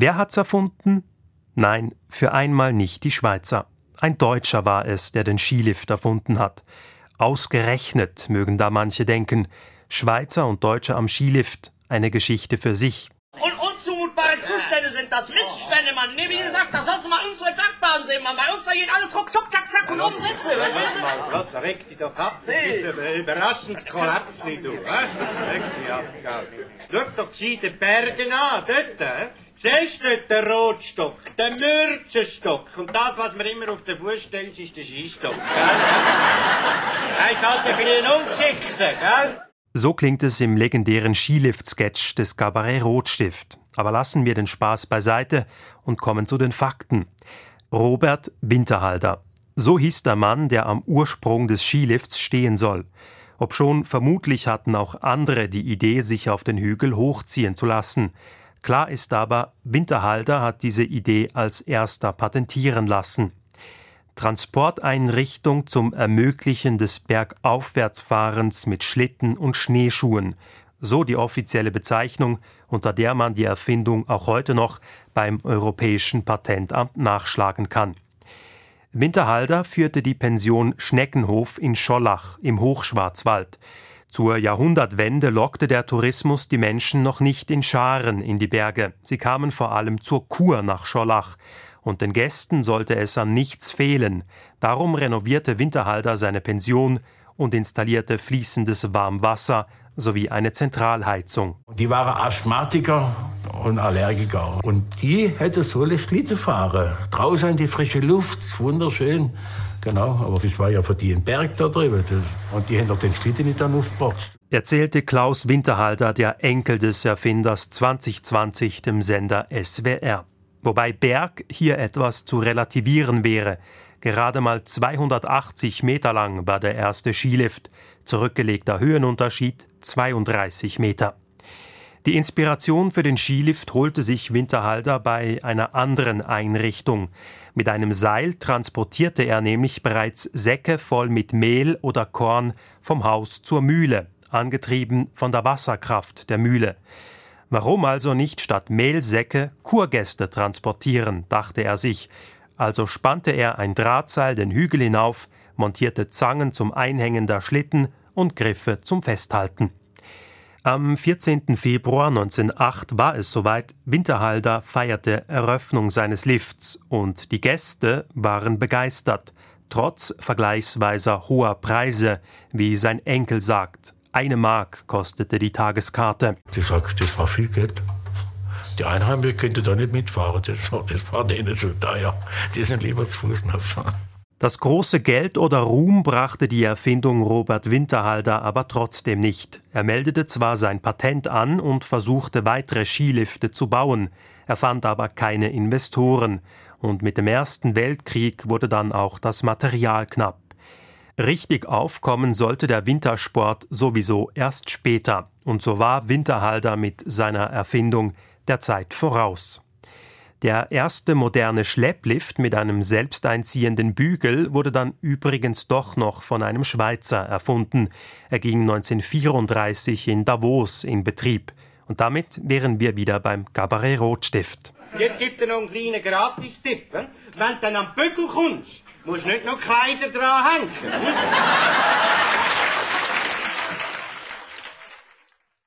Wer hat's erfunden? Nein, für einmal nicht die Schweizer. Ein Deutscher war es, der den Skilift erfunden hat. Ausgerechnet mögen da manche denken. Schweizer und Deutsche am Skilift, eine Geschichte für sich. Und unzumutbare Zustände sind das Missstände, Mann. Nee, wie gesagt, da sollst du mal unsere Bergbahn sehen, Mann. Bei uns da geht alles ruckzuck, zack, zack und umsetze. Was willst du? Mal, Ross, reg dich doch ab. Das ist ein Überraschungskollaps, du. Hä? Reg dich ab. Schau doch den Bergen an, dort. Du dort den Rotstock, den Mürzenstock und das, was man immer auf den Fuß stellt, ist der Skistock? Er ist halt ein bisschen ungeschickter, gell? So klingt es im legendären Skilift-Sketch des Cabaret Rotstift. Aber lassen wir den Spaß beiseite und kommen zu den Fakten. Robert Winterhalter. So hieß der Mann, der am Ursprung des Skilifts stehen soll. Obschon vermutlich hatten auch andere die Idee, sich auf den Hügel hochziehen zu lassen. Klar ist aber, Winterhalter hat diese Idee als erster patentieren lassen. Transporteinrichtung zum Ermöglichen des Bergaufwärtsfahrens mit Schlitten und Schneeschuhen, so die offizielle Bezeichnung, unter der man die Erfindung auch heute noch beim Europäischen Patentamt nachschlagen kann. Winterhalter führte die Pension Schneckenhof in Schollach im Hochschwarzwald. Zur Jahrhundertwende lockte der Tourismus die Menschen noch nicht in Scharen in die Berge. Sie kamen vor allem zur Kur nach Schollach. Und den Gästen sollte es an nichts fehlen. Darum renovierte Winterhalter seine Pension und installierte fließendes Warmwasser sowie eine Zentralheizung. Die waren Asthmatiker und Allergiker. Und die hätten sollen Schlitten fahren. Draußen die frische Luft, wunderschön. Genau, aber ich war ja für die im Berg da drüben. Und die haben doch den Schlitten nicht dann aufgebracht. Erzählte Klaus Winterhalter, der Enkel des Erfinders 2020 dem Sender SWR. Wobei Berg hier etwas zu relativieren wäre. Gerade mal 280 Meter lang war der erste Skilift. Zurückgelegter Höhenunterschied 32 Meter. Die Inspiration für den Skilift holte sich Winterhalter bei einer anderen Einrichtung. Mit einem Seil transportierte er nämlich bereits Säcke voll mit Mehl oder Korn vom Haus zur Mühle, angetrieben von der Wasserkraft der Mühle. Warum also nicht statt Mehlsäcke Kurgäste transportieren, dachte er sich. Also spannte er ein Drahtseil den Hügel hinauf, montierte Zangen zum Einhängen der Schlitten und Griffe zum Festhalten. Am 14. Februar 1908 war es soweit, Winterhalder feierte Eröffnung seines Lifts und die Gäste waren begeistert, trotz vergleichsweise hoher Preise, wie sein Enkel sagt. Eine Mark kostete die Tageskarte. Sie sagt, das war viel Geld. Die Einheimischen könnten da nicht mitfahren, das war, das war denen so teuer. Die sind lieber zu Fuß gefahren. Das große Geld oder Ruhm brachte die Erfindung Robert Winterhalter aber trotzdem nicht. Er meldete zwar sein Patent an und versuchte weitere Skilifte zu bauen, er fand aber keine Investoren, und mit dem Ersten Weltkrieg wurde dann auch das Material knapp. Richtig aufkommen sollte der Wintersport sowieso erst später, und so war Winterhalter mit seiner Erfindung der Zeit voraus. Der erste moderne Schlepplift mit einem selbsteinziehenden Bügel wurde dann übrigens doch noch von einem Schweizer erfunden. Er ging 1934 in Davos in Betrieb. Und damit wären wir wieder beim Cabaret Rotstift. Jetzt gibt er noch einen kleinen Gratistipp. Wenn du dann am Bügel kommst, musst du nicht noch Kleider dran hängen.